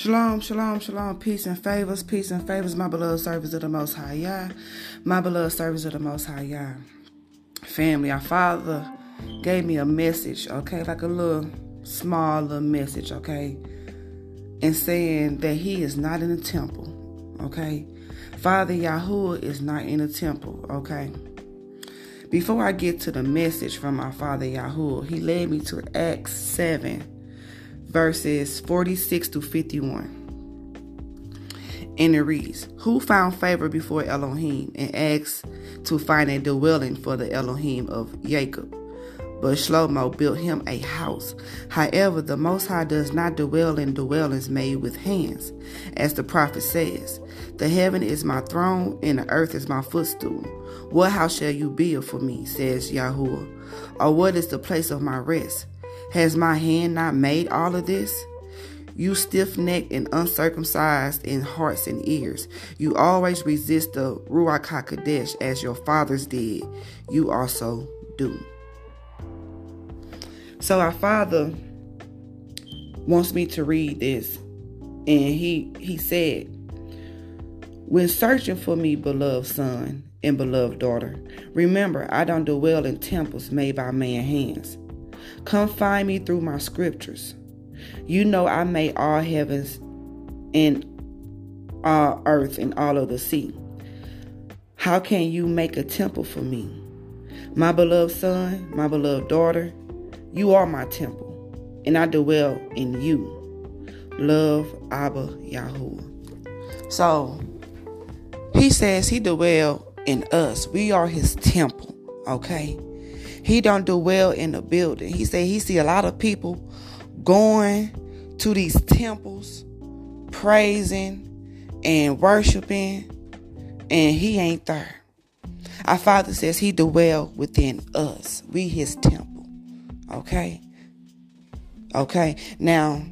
Shalom, shalom, shalom, peace and favors, peace and favors, my beloved servants of the Most High Yah, my beloved servants of the Most High Yah. Family, our Father gave me a message, okay, like a little small little message, okay, and saying that He is not in the temple, okay. Father Yahuwah is not in the temple, okay. Before I get to the message from my Father Yahuwah, He led me to Acts 7 verses 46 to 51. And it reads, Who found favor before Elohim and asked to find a dwelling for the Elohim of Jacob? But Shlomo built him a house. However, the Most High does not dwell in dwellings made with hands. As the prophet says, The heaven is my throne and the earth is my footstool. What house shall you build for me, says Yahuwah? Or what is the place of my rest? Has my hand not made all of this? You stiff necked and uncircumcised in hearts and ears. You always resist the Ruach HaKodesh as your fathers did. You also do. So our father wants me to read this. And he he said, When searching for me, beloved son and beloved daughter, remember I don't dwell in temples made by man's hands. Come find me through my scriptures. You know I made all heavens and all earth and all of the sea. How can you make a temple for me? My beloved son, my beloved daughter, you are my temple, and I dwell in you. Love Abba Yahuwah. So he says he dwell in us. We are his temple, okay? He don't do well in the building. He said he see a lot of people going to these temples, praising and worshiping, and he ain't there. Our Father says he dwell within us. We his temple. Okay? Okay. Now,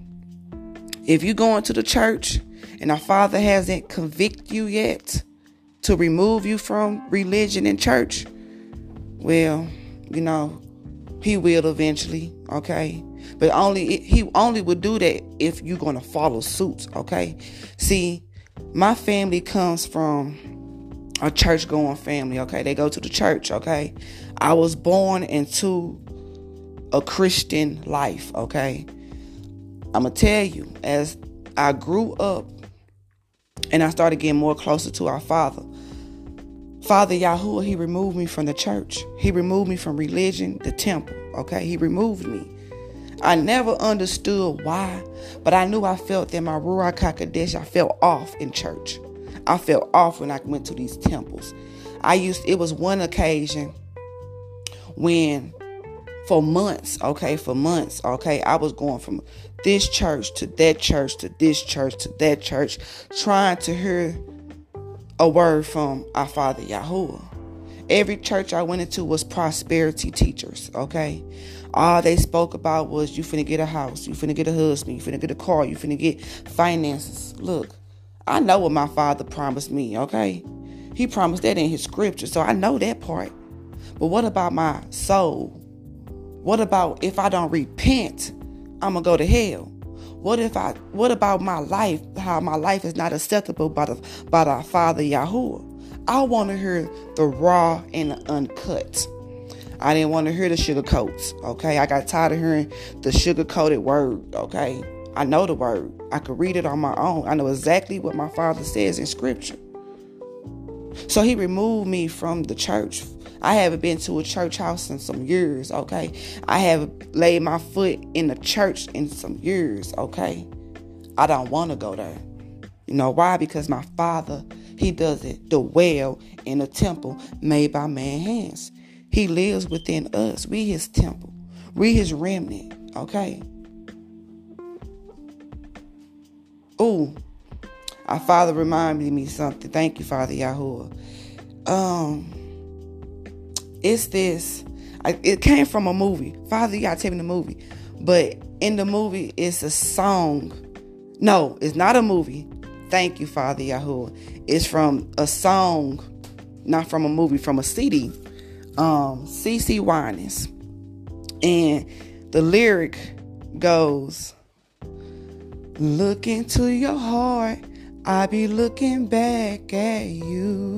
if you going to the church and our Father hasn't convicted you yet to remove you from religion and church, well, you know, he will eventually, okay? But only he only would do that if you're to follow suit, okay? See, my family comes from a church going family, okay? They go to the church, okay? I was born into a Christian life, okay? I'm to tell you as I grew up and I started getting more closer to our Father, Father Yahuwah, He removed me from the church. He removed me from religion, the temple. Okay, He removed me. I never understood why, but I knew I felt that my Ruach HaKodesh, I felt off in church. I felt off when I went to these temples. I used, it was one occasion when for months, okay, for months, okay, I was going from this church to that church to this church to that church, trying to hear a word from our Father Yahuwah. Every church I went into was prosperity teachers, okay? All they spoke about was you finna get a house, you finna get a husband, you finna get a car, you finna get finances. Look, I know what my father promised me, okay? He promised that in his scripture, so I know that part. But what about my soul? What about if I don't repent, I'm gonna go to hell? What if I what about my life? How my life is not acceptable by the by the Father Yahuwah. I want to hear the raw and the uncut. I didn't want to hear the sugar coats. Okay. I got tired of hearing the sugar coated word. Okay. I know the word. I could read it on my own. I know exactly what my father says in scripture. So he removed me from the church I haven't been to a church house in some years, okay? I haven't laid my foot in a church in some years, okay? I don't want to go there. You know why? Because my father, he does it the well in a temple made by man hands. He lives within us. We his temple. We his remnant, okay? Ooh, our father reminded me something. Thank you, Father Yahuwah. Um, it's this. I, it came from a movie. Father, you gotta tell me the movie. But in the movie, it's a song. No, it's not a movie. Thank you, Father Yahuwah. It's from a song, not from a movie, from a CD. Um, CeCe Winans. And the lyric goes, Look into your heart. I be looking back at you.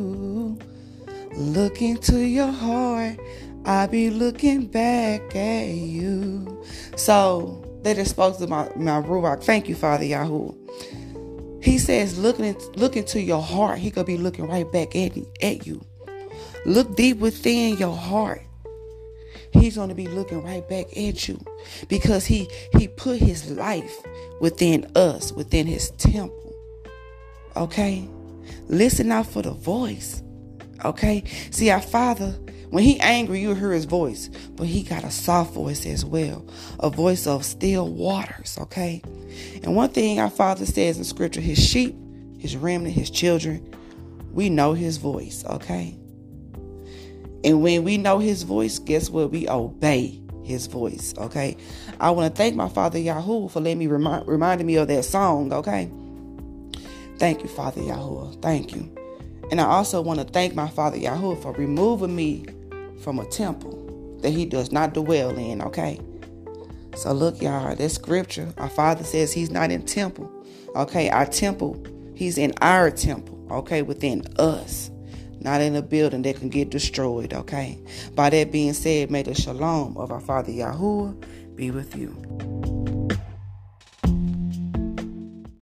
Look into your heart. I be looking back at you. So that is spoke to my, my Ruach. Thank you, Father Yahoo. He says, looking look into your heart. He could be looking right back at, at you. Look deep within your heart. He's going to be looking right back at you because he he put his life within us, within his temple. Okay? Listen out for the voice. Okay? See, our Father, when he angry, you hear his voice, but he got a soft voice as well, a voice of still waters. Okay? And one thing our Father says in Scripture, his sheep, his remnant, his children, we know his voice. Okay? And when we know his voice, guess what? We obey his voice. Okay. I want to thank my father Yahoo for letting me remind reminding me of that song. Okay. Thank you, Father Yahoo. Thank you. And I also want to thank my father Yahoo for removing me from a temple that he does not dwell in. Okay. So look, y'all, that scripture, our father says he's not in temple. Okay, our temple, he's in our temple, okay, within us not in a building that can get destroyed, okay? By that being said, may the shalom of our Father Yahuwah be with you.